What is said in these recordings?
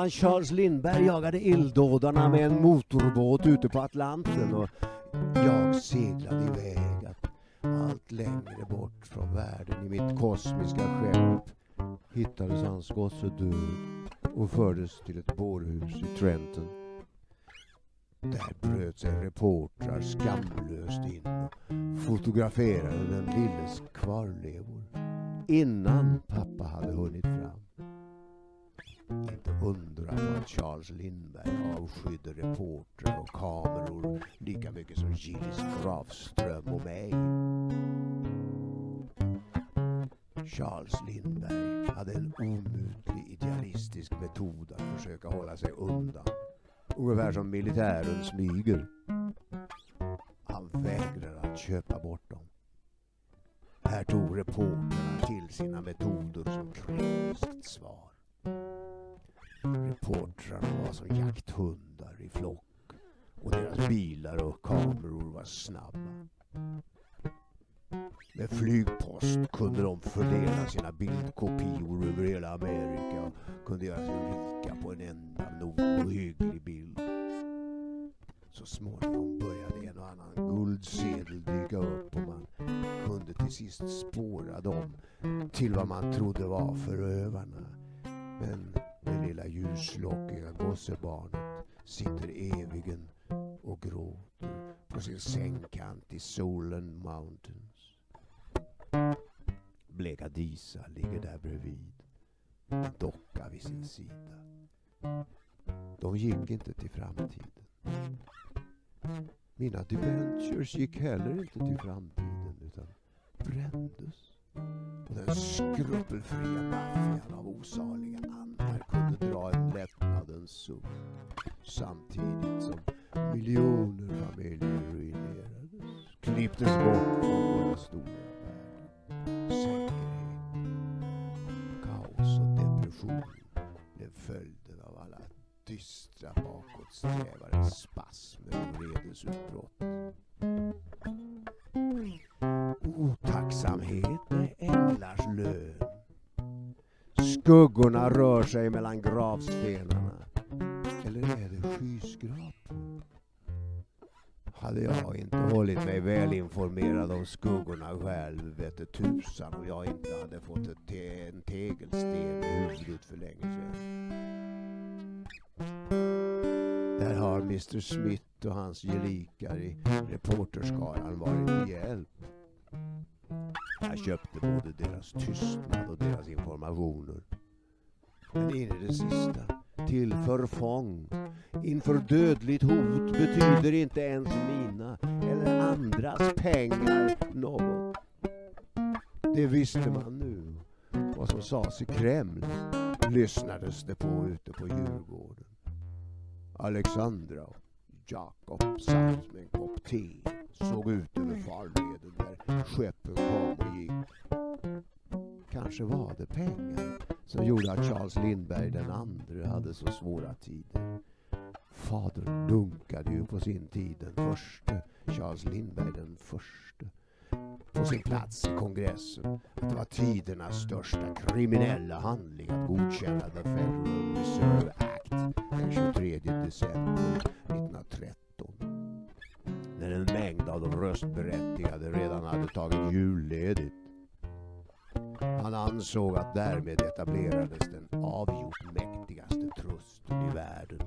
Medan Charles Lindberg jagade illdådarna med en motorbåt ute på Atlanten och jag seglade iväg allt längre bort från världen i mitt kosmiska skepp hittades hans gosse död och fördes till ett bårhus i Trenton. Där bröt sig reportrar skamlöst in och fotograferade den lilles kvarlevor innan pappa hade hunnit fram. Inte undra på att Charles Lindberg avskydde reportrar och kameror lika mycket som Gillis Grafström och mig. Charles Lindberg hade en omutlig idealistisk metod att försöka hålla sig undan. Ungefär som militären smyger. Han vägrade att köpa bort dem. Här tog reportrarna till sina metoder som kritiskt svar. Reportrarna alltså, var som jakthundar i flock och deras bilar och kameror var snabba. Med flygpost kunde de fördela sina bildkopior över hela Amerika och kunde göra sig rika på en enda nog ohygglig bild. Så småningom började en och annan guldsedel dyka upp och man kunde till sist spåra dem till vad man trodde var förövarna. Men lilla ljuslockiga gossebarnet sitter evigen och gråter på sin sängkant i Solen Mountains. Bleka Disa ligger där bredvid. En docka vid sin sida. De gick inte till framtiden. Mina debentures gick heller inte till framtiden utan brändes. Och den skrupelfria maffian av osaliga kunde dra en lättnadens suck samtidigt som miljoner familjer ruinerades, klipptes bort från våra stora världar. Säkerhet, kaos och depression blev följden av alla dystra bakåtsträvares spasmer och vredesutbrott. Skuggorna rör sig mellan gravstenarna. Eller är det skyskrapor? Hade jag inte hållit mig välinformerad om skuggorna själv vete tusan om jag inte hade fått ett te en tegelsten i huvudet för länge sedan. Där har Mr Smith och hans gelikar i reporterskaran varit till hjälp. Jag köpte både deras tystnad och deras informationer. Men in i det sista, till förfång, inför dödligt hot betyder inte ens mina eller andras pengar något. Det visste man nu. Vad som sades i Kreml lyssnades det på ute på Djurgården. Alexandra och Jakob satt med en kopp te, såg ut över farleden där skeppen kom och gick. Kanske var det pengar som gjorde att Charles Lindberg den andre hade så svåra tider. Fadern dunkade ju på sin tid den förste, Charles Lindberg den förste, på sin plats i kongressen att det var tidernas största kriminella handling att godkänna The Federal Reserve Act den 23 december 1913. När en mängd av de röstberättigade redan hade tagit julledigt. Han ansåg att därmed etablerades den avgjort mäktigaste trusten i världen.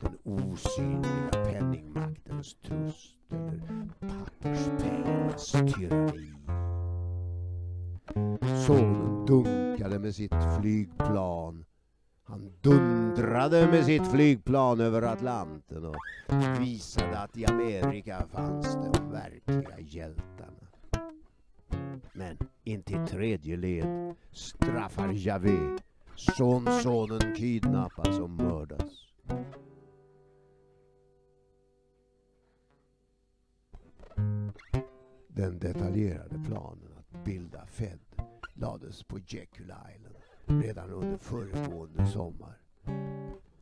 Den osynliga penningmaktens trust eller papperspengarnas tyranni. Sonen dunkade med sitt flygplan. Han dundrade med sitt flygplan över Atlanten och visade att i Amerika fanns de verkliga hjältarna in intill tredje led straffar Javé. Sonsonen kidnappas och mördas. Den detaljerade planen att bilda Fed lades på Jekyll Island redan under föregående sommar.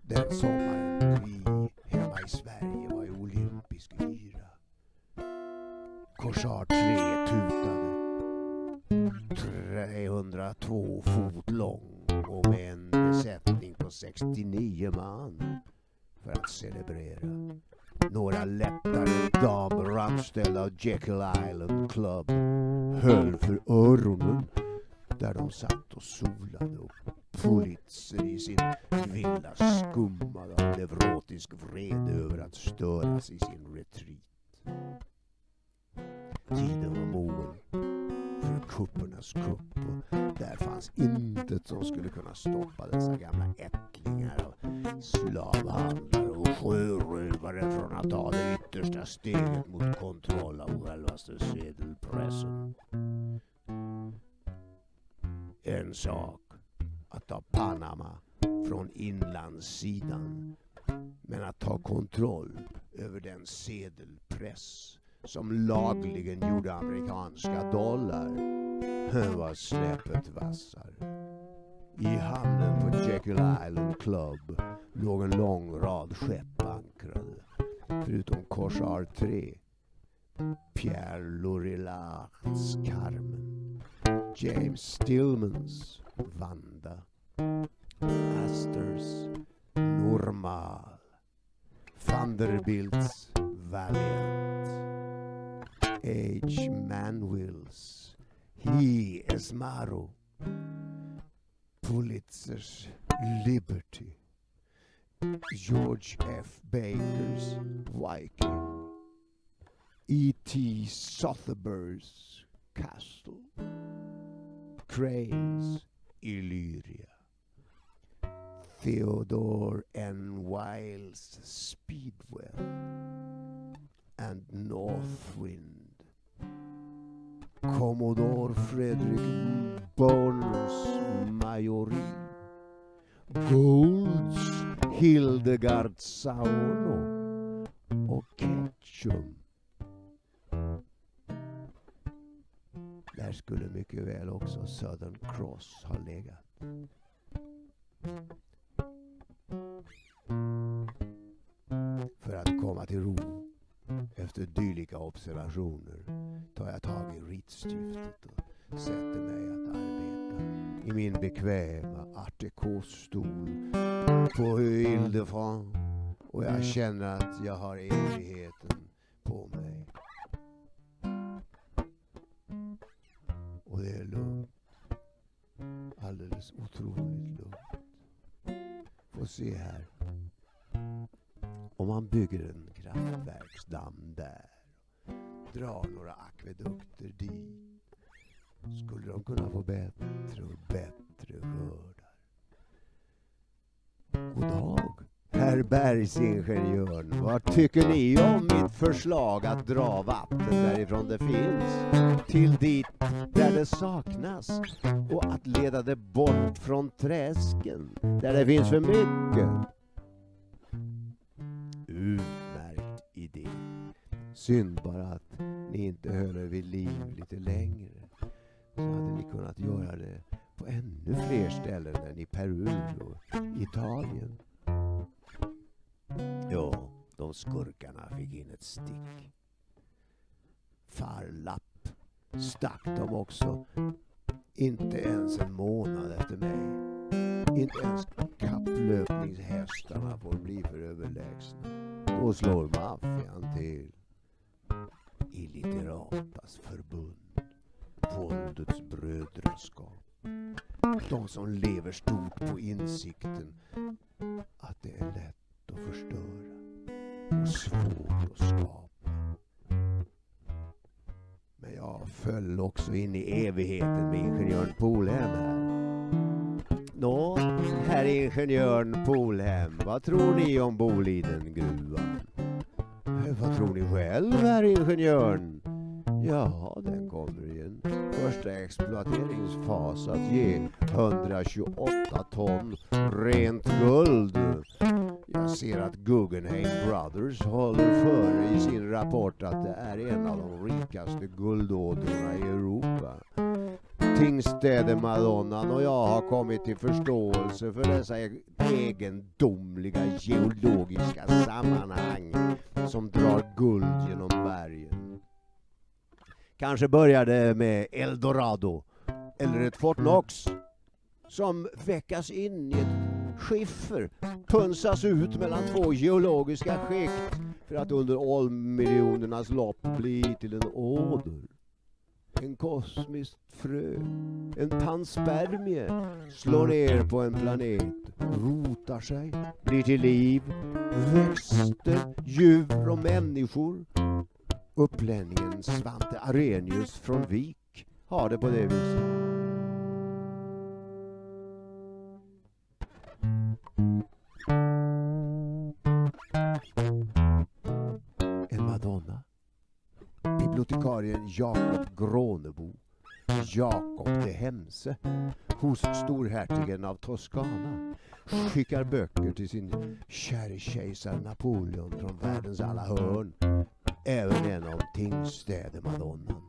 Den sommaren vi hemma i Sverige var i olympisk yra. Korsar 3.000 är 102 fot lång och med en besättning på 69 man för att celebrera. Några lättare damer anställda av Jekyll Island Club höll för öronen där de satt och solade och Pulitzer i sin villa skummade av neurotisk vrede över att störas i sin retreat. Tiden var mogen kuppernas kupp och där fanns intet som skulle kunna stoppa dessa gamla ättlingar av slavhandlare och sjörövare från att ta det yttersta steget mot kontroll av självaste sedelpressen. En sak att ta Panama från inlandssidan men att ta kontroll över den sedelpress som lagligen gjorde amerikanska dollar var snäppet vassare. I hamnen på Jekyll Island Club låg en lång rad skepp ankrade. Förutom Korsar 3, Pierre Lorilards Carmen, James Stillmans Vanda, Asters Normal, Vanderbilts Valiant, H. Manwills, He is Maru. Pulitzers Liberty, George F. Baker's Viking, E.T. Sotheby's Castle, Crane's Illyria, Theodore N. Wiles Speedwell, and Northwind. Mm. Commodore Fredrik Bonus Majori. Golds Hildegard Sauno och Ketchum. Där skulle mycket väl också Southern Cross ha legat. För att komma till ro efter dylika observationer tar jag tag i ritstiftet och sätter mig att arbeta i min bekväma art stol på Ile-de-France och jag känner att jag har evigheten på mig. Och det är lugnt. Alldeles otroligt lugnt. Få se här. Om man bygger en kraftverksdamm där drar några akvedukter dit skulle de kunna få bättre och bättre skördar. God dag, herr bergsingenjörn. Vad tycker ni om mitt förslag att dra vatten därifrån det finns till dit där det saknas och att leda det bort från träsken där det finns för mycket? Utmärkt idé. Synd bara att ni inte höll er vid liv lite längre. Så hade ni kunnat göra det på ännu fler ställen än i Peru och Italien. Ja, de skurkarna fick in ett stick. Farlapp stack de också. Inte ens en månad efter mig. Inte ens kapplöpningshästarna får bli för överlägsna. Då slår maffian till. Illiteratas förbund. Våldets brödraskap. De som lever stort på insikten att det är lätt att förstöra och svårt att skapa. Men jag föll också in i evigheten med ingenjören Polhem här. Nå, herr ingenjören Polhem, vad tror ni om Bolidengruvan? Eh, vad tror ni själv, herr ingenjören? Ja, den kommer i en första exploateringsfas att ge 128 ton rent guld. Jag ser att Guggenheim Brothers håller före i sin rapport att det är en av de rikaste guldådrorna i Europa. Tingstäde-madonnan och jag har kommit till förståelse för dessa e-, egendomliga geologiska sammanhang som drar guld genom bergen. Kanske börjar det med Eldorado eller ett Fort Knox. som veckas in i ett skiffer, punsas ut mellan två geologiska skikt för att under ålmiljonernas lopp bli till en åder. En kosmiskt frö, en panspermie slår ner på en planet, rotar sig, blir till liv, växter, djur och människor. Upplänningen Svante Arrhenius från Vik har det på det viset. Bibliotekarien Jakob Grånebo. Jakob de Hemse hos storhertigen av Toscana skickar böcker till sin käre kejsar Napoleon från världens alla hörn. Även en av Tingstädemadonnan.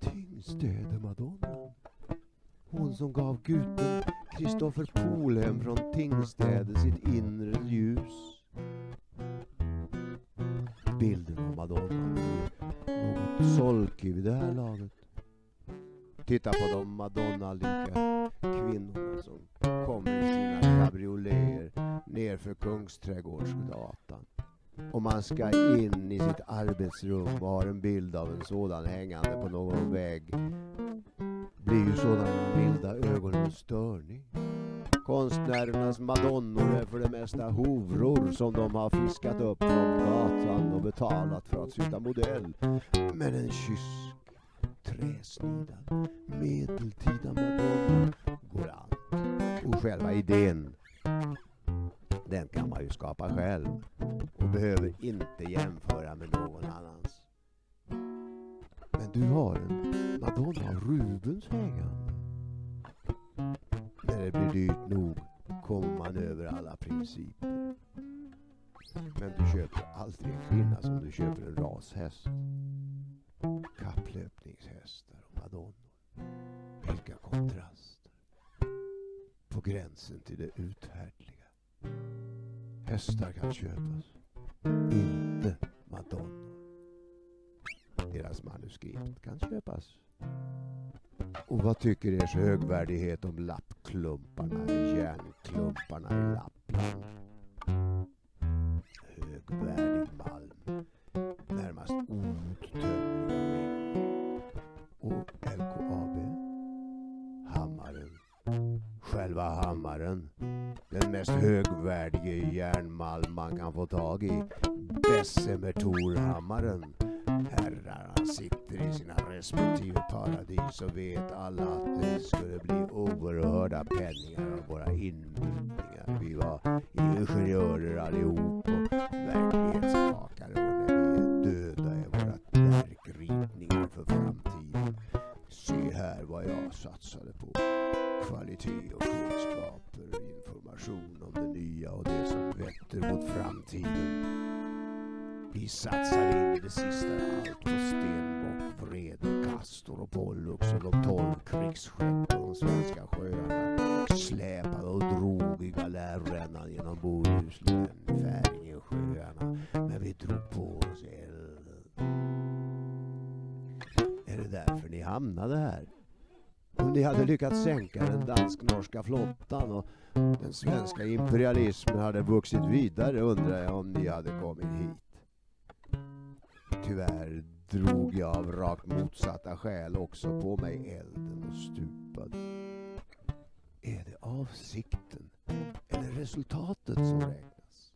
Tingstädemadonnan? Hon som gav guten Kristoffer Polhem från Tingstäde sitt inre ljus. Bilden av Madonnan solkig vid det här laget. Titta på de Madonna-lika kvinnorna som kommer i sina cabrioleter nerför Kungsträdgårdsgatan. Och man ska in i sitt arbetsrum och har en bild av en sådan hängande på någon vägg blir ju sådana vilda ögon en störning. Konstnärernas madonnor är för det mesta hovror som de har fiskat upp från gatan och betalat för att sitta modell. Men en kysk, träsnidad, medeltida madonna går an. Och själva idén, den kan man ju skapa själv och behöver inte jämföra med någon annans. Men du har en Madonna av Rubens hängande. När det blir dyrt nog kommer man över alla principer. Men du köper aldrig en kvinna som du köper en rashäst. Kapplöpningshästar och madonnor. Vilka kontraster. På gränsen till det uthärdliga. Hästar kan köpas. Inte madonnor. Deras manuskript kan köpas. Och vad tycker ers högvärdighet om lappklumparna, järnklumparna i Lappland? Och Pollux och de tolv krigsskepp på de svenska sjöarna. Släpade och drog i galärrännan genom Bohuslän, Färingesjöarna. Men vi drog på oss elden. Är det därför ni hamnade här? Om ni hade lyckats sänka den dansk-norska flottan och den svenska imperialismen hade vuxit vidare undrar jag om ni hade kommit hit. Tyvärr drog jag av rakt motsatta skäl också på mig elden och stupade. Är det avsikten eller resultatet som räknas?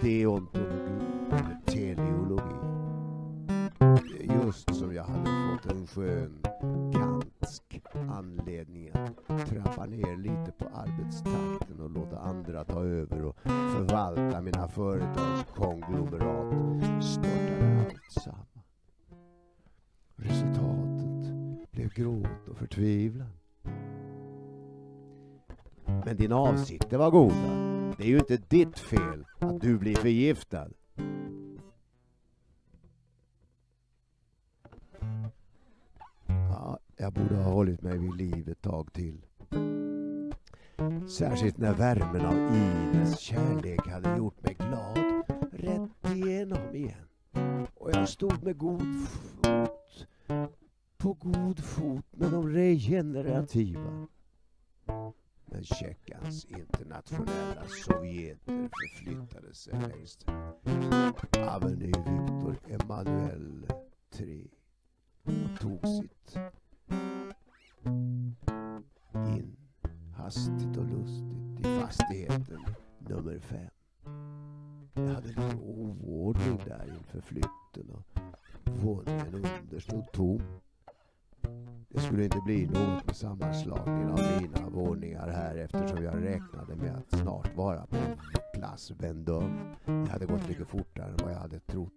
Deontologi eller teleologi? Just som jag hade fått en skön kantsk anledning att trappa ner lite på arbetstakten och låta andra ta över och förvalta mina företags konglomerat störtade allt samman. Resultatet blev gråt och förtvivlan. Men dina avsikter var goda. Det är ju inte ditt fel att du blir förgiftad. Ja, jag borde ha hållit mig vid liv ett tag till. Särskilt när värmen av Ines kärlek hade gjort mig glad rätt igenom igen. Och jag stod med god fot, på god fot med de regenerativa. Men Tjeckans internationella sovjeter förflyttade sig längs Avenue Victor Emanuel 3 och tog sitt in hastigt och lustigt i fastigheten nummer fem. Jag hade lite oordning där inför flytten och våningen under stod tom. Det skulle inte bli något med sammanslagningen av mina våningar här eftersom jag räknade med att snart vara på Place Vendôme. Det hade gått mycket fortare än vad jag hade trott.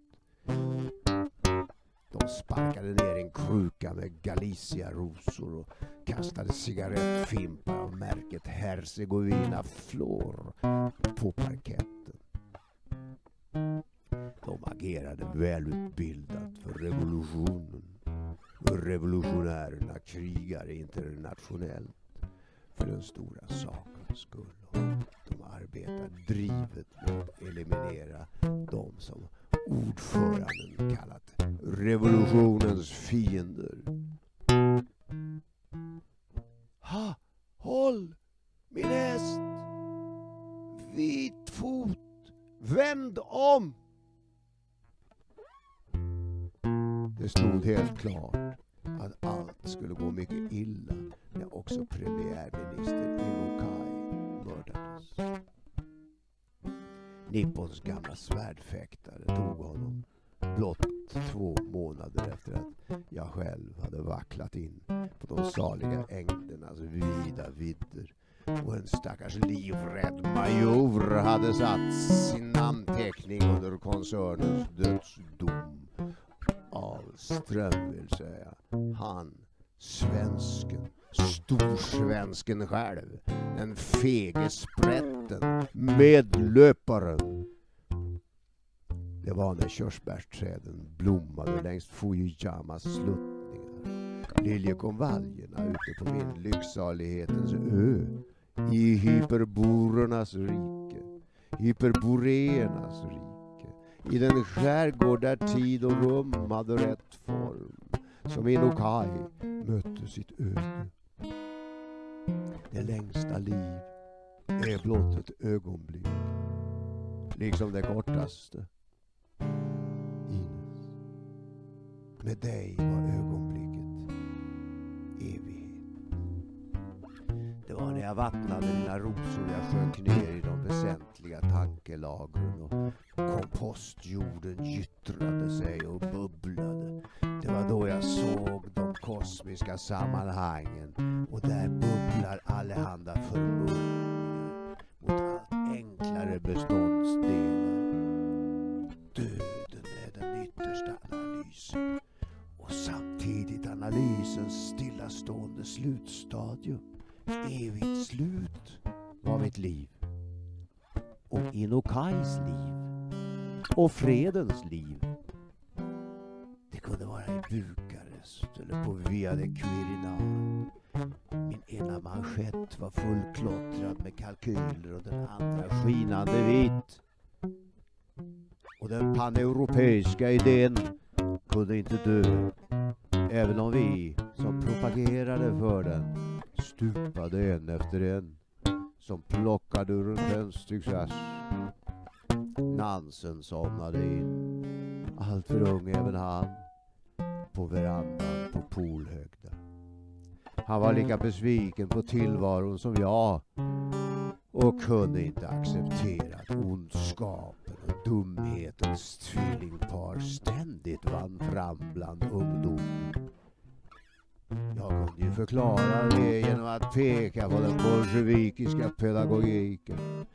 De sparkade ner en kruka med Galicia-rosor och kastade cigarettfimpar av märket Herzegovina Flor på parketten. De agerade välutbildat för revolutionen. Revolutionärerna krigar internationellt för den stora sakens skull. De arbetar drivet med att eliminera de som ordföranden kallat revolutionens fiender. Och en stackars livrädd major hade satt sin namnteckning under koncernens dödsdom. Ahlström vill säga. Han, svensken, storsvensken själv, den fege sprätten, medlöparen. Det var när körsbärsträden blommade längs Fujiyamas sluttningar. Liljekonvaljerna ute på min lycksalighetens ö i hyperborernas rike, hyperboreernas rike, i den skärgård där tid och rum hade rätt form, som Inokai mötte sitt öde. Det längsta liv är blott ett ögonblick, liksom det kortaste. Ines, med dig var ögonblicket Det var när jag vattnade mina rosor jag sjönk ner i de väsentliga tankelagren och kompostjorden gyttrade sig och bubblade. Det var då jag såg de kosmiska sammanhangen och där bubblar allehanda förmodningar mot allt enklare bestånd. Somnade in, allt för ung även han, på verandan på Polhögda. Han var lika besviken på tillvaron som jag och kunde inte acceptera att ondskapen och dumhetens tvillingpar ständigt vann fram bland ungdomen. Jag kunde ju förklara det genom att peka på den bolsjevikiska pedagogiken.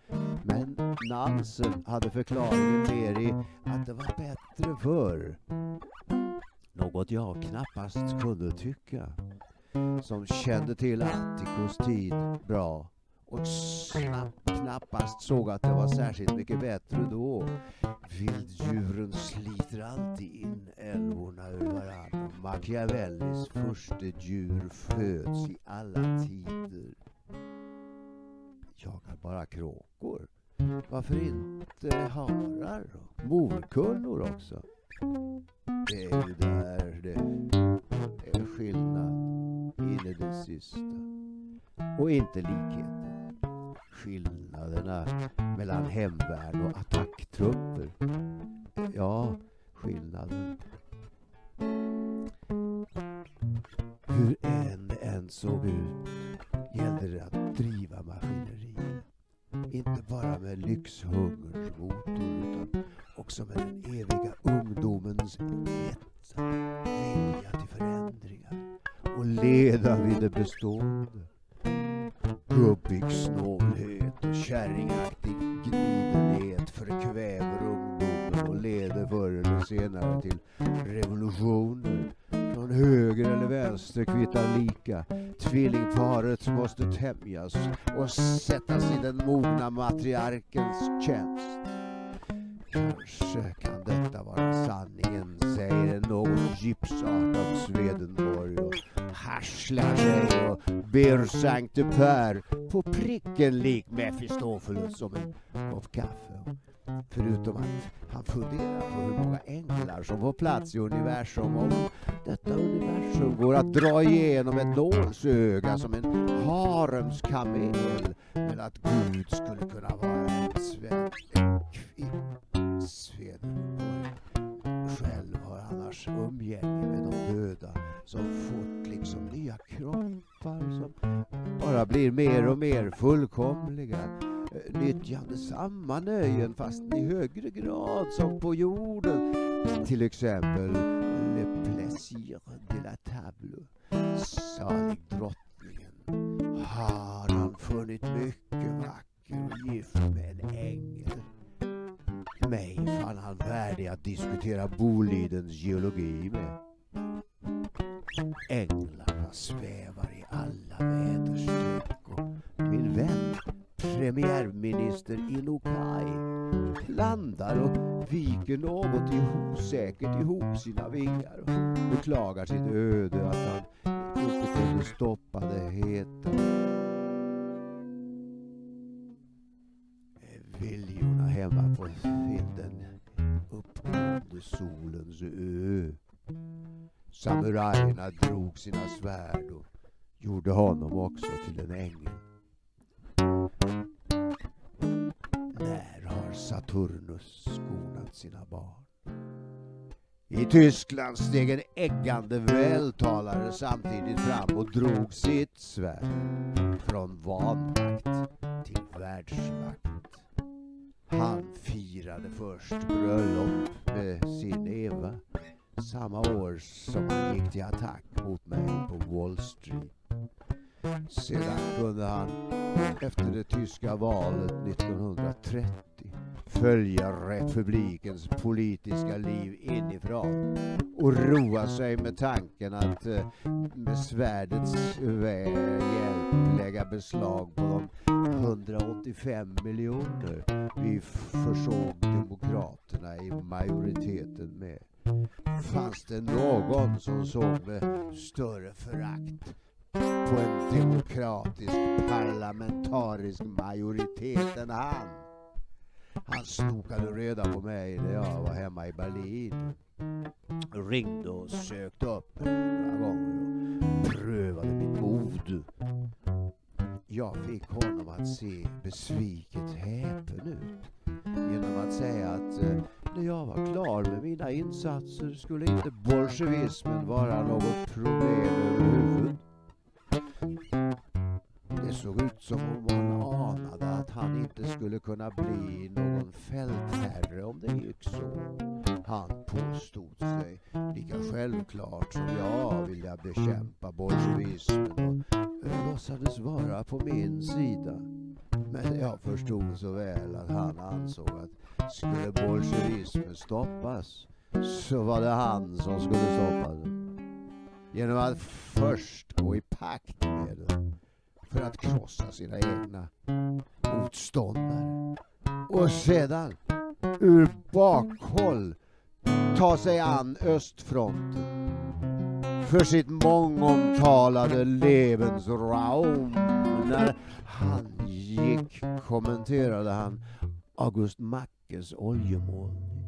Men Nansen hade förklaringen mer i att det var bättre förr. Något jag knappast kunde tycka. Som kände till Attikos tid bra och snabbt knappast såg att det var särskilt mycket bättre då. Vilddjuren sliter alltid in älvorna ur varandra. Machiavellis förstedjur föds i alla tider. Jagar bara kråkor. Varför inte harar och morkullor också? Det är ju där det är skillnad in i det sista. Och inte likheter skillnaderna mellan hemvärn och attacktrupper. Ja, skillnaden. Hur än det än såg ut gällde det att driva maskineriet. Inte bara med lyxhungerns motor utan också med den eviga ungdomens hetta vilja till förändringar och leda vid det bestående. Tillbaka. Tvillingparet måste tämjas och sättas i den mogna matriarkens tjänst. Kanske kan detta vara sanningen, säger en något gipsartad Swedenborg och harslar sig och ber Sankte Per på pricken lik Mefistofelus om en kopp kaffe. Förutom att han funderar på hur många änglar som får plats i universum och om detta universum går att dra igenom ett nålsöga som en haremskamel. Men att Gud skulle kunna vara en svensk Swedenborg. Själv har annars umgänge med de döda som fått liksom nya kroppar som bara blir mer och mer fullkomliga Eh, nyttjande samma nöjen fast i högre grad som på jorden. Till exempel Le Plaisir de la Table. Salig drottningen har han funnit mycket vacker och gift med en ängel. Mig fann han värdig att diskutera Bolidens geologi med. Änglarna svävar i alla väderstreck och min vän premiärminister Inokai landar och viker något osäkert ihop sina vingar och beklagar sitt öde att han inte kunde stoppa det heta. Viljorna hemma på vinden uppgående solens ö. Samurajerna drog sina svärd och gjorde honom också till en ängel. Har Saturnus skonat sina barn? I Tyskland steg en äggande vältalare samtidigt fram och drog sitt svärd från vanmakt till världsmakt. Han firade först bröllop med sin Eva samma år som han gick till attack mot mig på Wall Street. Sedan kunde han efter det tyska valet 1930 följa republikens politiska liv inifrån och roa sig med tanken att eh, med svärdets eh, hjälp lägga beslag på de 185 miljoner vi försåg demokraterna i majoriteten med. Fanns det någon som såg med större förakt på en demokratisk parlamentarisk majoritet än han. Han snokade reda på mig när jag var hemma i Berlin. Ringde och sökte upp mig några gånger och prövade mitt mod. Jag fick honom att se besviket häpen ut genom att säga att eh, när jag var klar med mina insatser skulle inte bolsjevismen vara något problem överhuvud. Det såg ut som om han anade han inte skulle kunna bli någon fältherre om det gick så. Han påstod sig lika självklart som jag vilja bekämpa bolsjevismen och låtsades vara på min sida. Men jag förstod så väl att han ansåg att skulle bolsjevismen stoppas så var det han som skulle stoppa den. Genom att först gå i pakt med den för att krossa sina egna motståndare. Och sedan ur bakhåll ta sig an östfronten för sitt mångomtalade Lebensraum. När han gick kommenterade han August Mackes oljemålning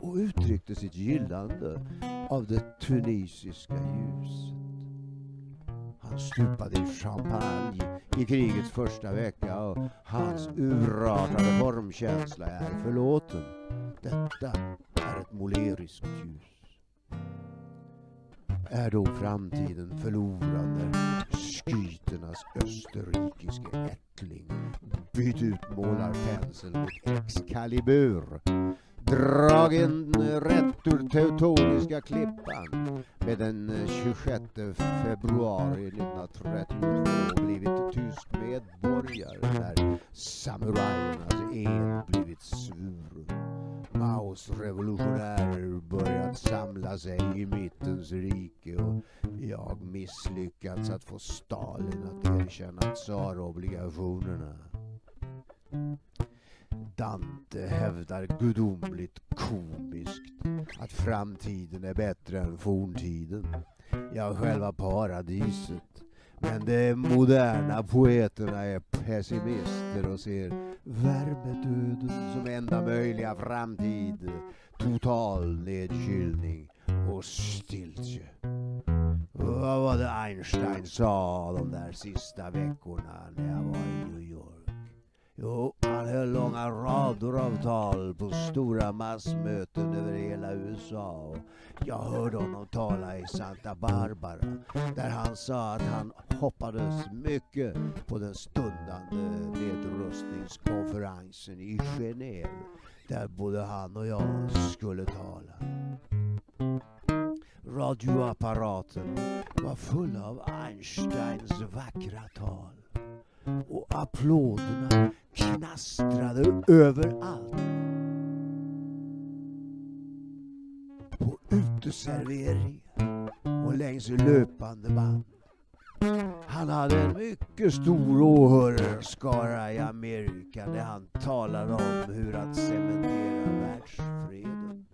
och uttryckte sitt gillande av det tunisiska ljuset. Han stupade i champagne i krigets första vecka och hans urartade formkänsla är förlåten. Detta är ett moleriskt ljus. Är då framtiden förlorad när skyternas österrikiske ättling bytt ut målarpenseln mot Excalibur dragen rätt ur Teutoniska klippan med den eh, 26 februari 1932 blivit tysk medborgare när samurajernas ed blivit sur. Maos revolutionärer börjat samla sig i mittens rike och jag misslyckats att få Stalin att erkänna tsarobligationerna. Dante hävdar gudomligt komiskt att framtiden är bättre än forntiden. Ja, själva paradiset. Men de moderna poeterna är pessimister och ser värmedöden som enda möjliga framtid. Total nedkylning och stiltje. Vad var det Einstein sa de där sista veckorna när jag var i New York? Jo, han höll långa rader av tal på stora massmöten över hela USA. Jag hörde honom tala i Santa Barbara där han sa att han hoppades mycket på den stundande nedrustningskonferensen i Genève där både han och jag skulle tala. Radioapparaten var full av Einsteins vackra tal och applåderna knastrade överallt. På uteserveringar och längs löpande band. Han hade en mycket stor åhörarskara i Amerika när han talade om hur att cementera världsfreden.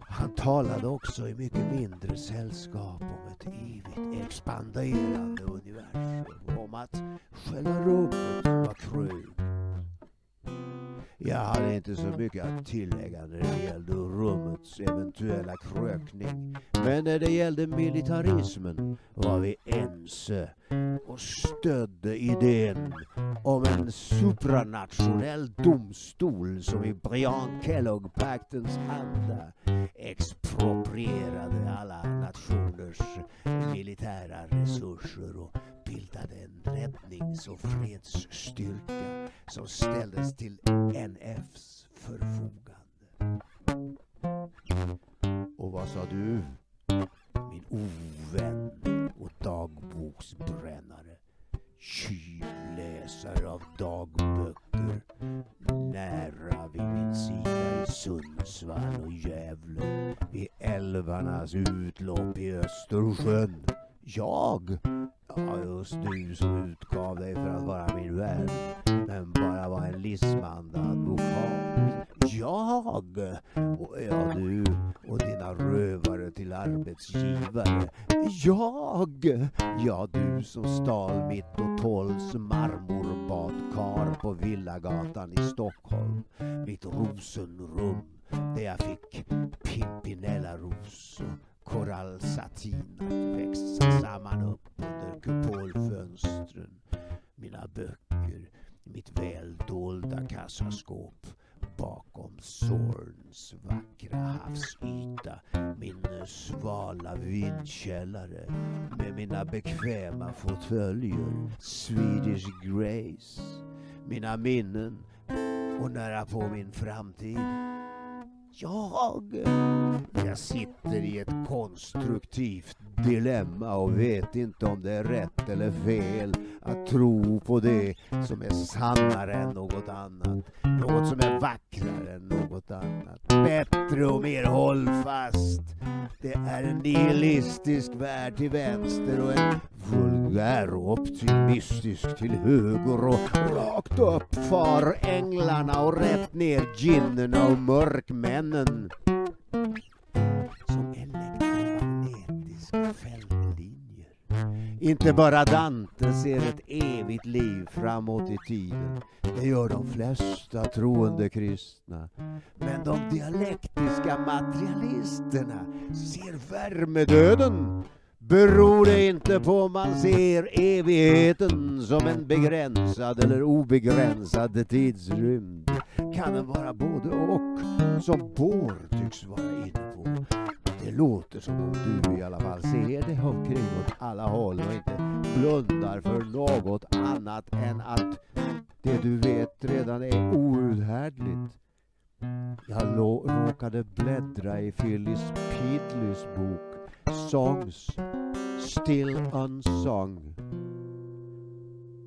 Han talade också i mycket mindre sällskap om ett evigt expanderande universum. Om att själva rummet var trögt. Jag hade inte så mycket att tillägga när det gällde rummets eventuella krökning. Men när det gällde militarismen var vi ense och stödde idén om en supranationell domstol som i Brian Kellogg-paktens anda exproprierade alla nationers militära resurser och bildade en räddnings och fredsstyrka som ställdes till NFs förfogande. Och vad sa du, min ovän och dagboksbrännare? kylläsare av dagböcker älvarnas utlopp i Östersjön. Jag? Ja, just du som utgav dig för att vara min vän men bara var en lismande advokat. Mina minnen och nära på min framtid. Jag, jag sitter i ett konstruktivt dilemma och vet inte om det är rätt eller fel att tro på det som är sannare än något annat. Något som är vackrare än något annat. Bättre och mer hållfast. Det är en nihilistisk värld till vänster och en vulgär och optimistisk till höger och rakt upp far änglarna och rätt ner ginnerna och mörkmännen. Som elektromagnetiska fält inte bara Dante ser ett evigt liv framåt i tiden. Det gör de flesta troende kristna. Men de dialektiska materialisterna ser värmedöden Beror det inte på om man ser evigheten som en begränsad eller obegränsad tidsrymd? Kan den vara både och, som Bohr tycks vara inne på? Det låter som om du i alla fall ser dig omkring åt alla håll och inte blundar för något annat än att det du vet redan är outhärdligt. Jag råkade bläddra i Phyllis Pidleys bok Songs Still Unsung.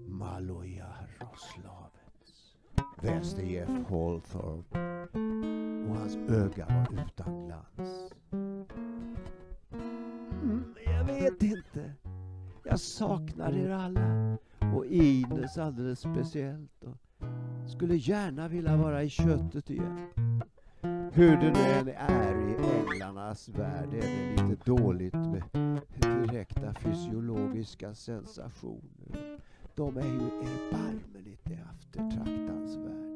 Maloja Roslavets väste Jeff Hawthorne och hans öga var utan glans. Mm, jag vet inte. Jag saknar er alla och Ines alldeles speciellt. Och skulle gärna vilja vara i köttet igen. Hur det nu än är i änglarnas värld är det lite dåligt med direkta fysiologiska sensationer. De är ju erbarmligt eftertraktansvärda.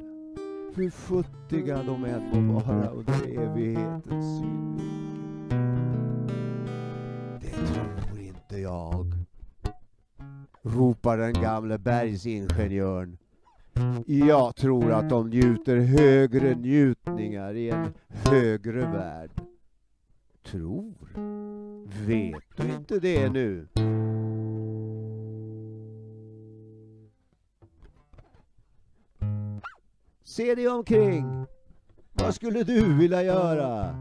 Hur futtiga de än må vara under evighetens synvinkel. Det tror inte jag. Ropar den gamle bergsingenjören jag tror att de njuter högre njutningar i en högre värld. Tror? Vet du inte det nu? Se dig omkring. Vad skulle du vilja göra?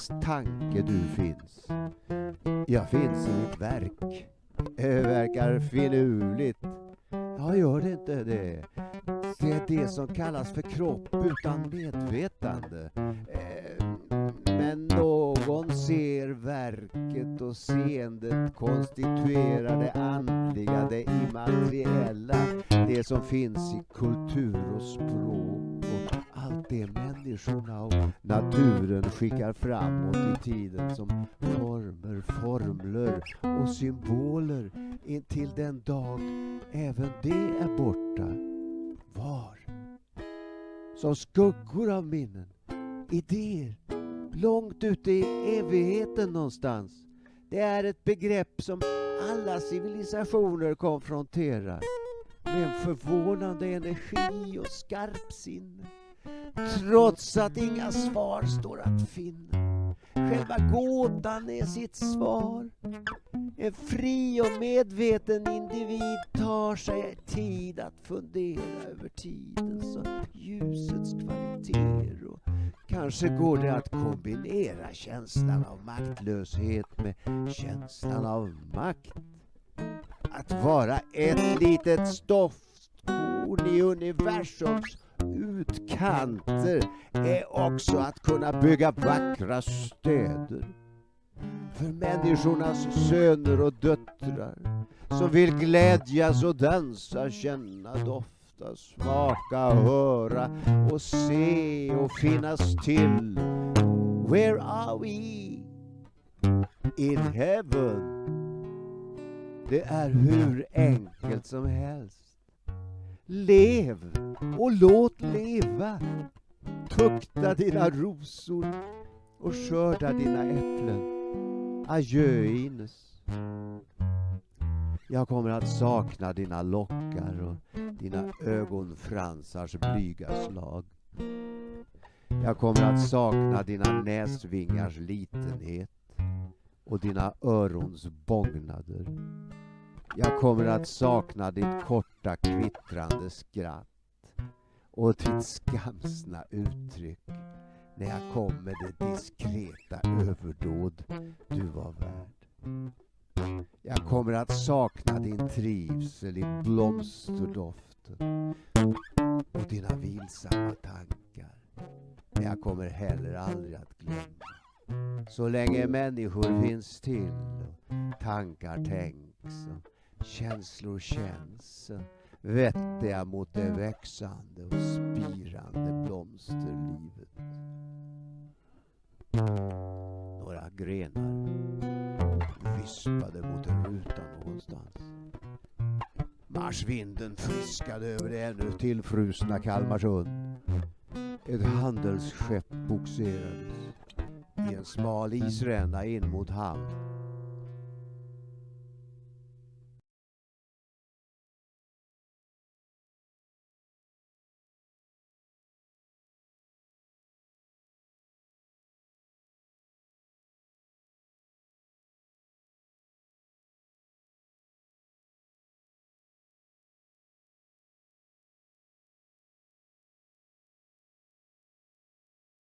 Annans tanke du finns? Jag finns i mitt verk. Det verkar finurligt. Ja, gör det inte det? Det är det som kallas för kropp utan medvetande. Eh, men någon ser verket och seendet konstituerar det andliga, det immateriella, det som finns i kultur och språk och allt det människorna och naturen skickar framåt i tiden som former, formler och symboler intill den dag även det är borta. Var? Som skuggor av minnen, idéer, långt ute i evigheten någonstans. Det är ett begrepp som alla civilisationer konfronterar med en förvånande energi och skarpsinne. Trots att inga svar står att finna. Själva gåtan är sitt svar. En fri och medveten individ tar sig tid att fundera över tidens och ljusets kvaliteter och Kanske går det att kombinera känslan av maktlöshet med känslan av makt. Att vara ett litet stoftkorn i universums utkanter är också att kunna bygga vackra städer. För människornas söner och döttrar som vill glädjas och dansa, känna dofta, smaka, höra och se och finnas till. Where are we? In heaven. Det är hur enkelt som helst. Lev och låt leva. Tukta dina rosor och skörda dina äpplen. Adjö Ines. Jag kommer att sakna dina lockar och dina ögonfransars blyga slag. Jag kommer att sakna dina näsvingars litenhet och dina örons bågnader. Jag kommer att sakna ditt korta kvittrande skratt och ditt skamsna uttryck när jag kom med det diskreta överdåd du var värd. Jag kommer att sakna din trivsel i blomsterdoften och dina vilsamma tankar. Men jag kommer heller aldrig att glömma. Så länge människor finns till och tankar tänks och känslor känns vettiga mot det växande och spirande blomsterlivet. Några grenar vispade mot en ruta någonstans. Marsvinden friskade över det ännu tillfrusna Kalmarsund. Ett handelsskepp bogserades i en smal isränna in mot hamn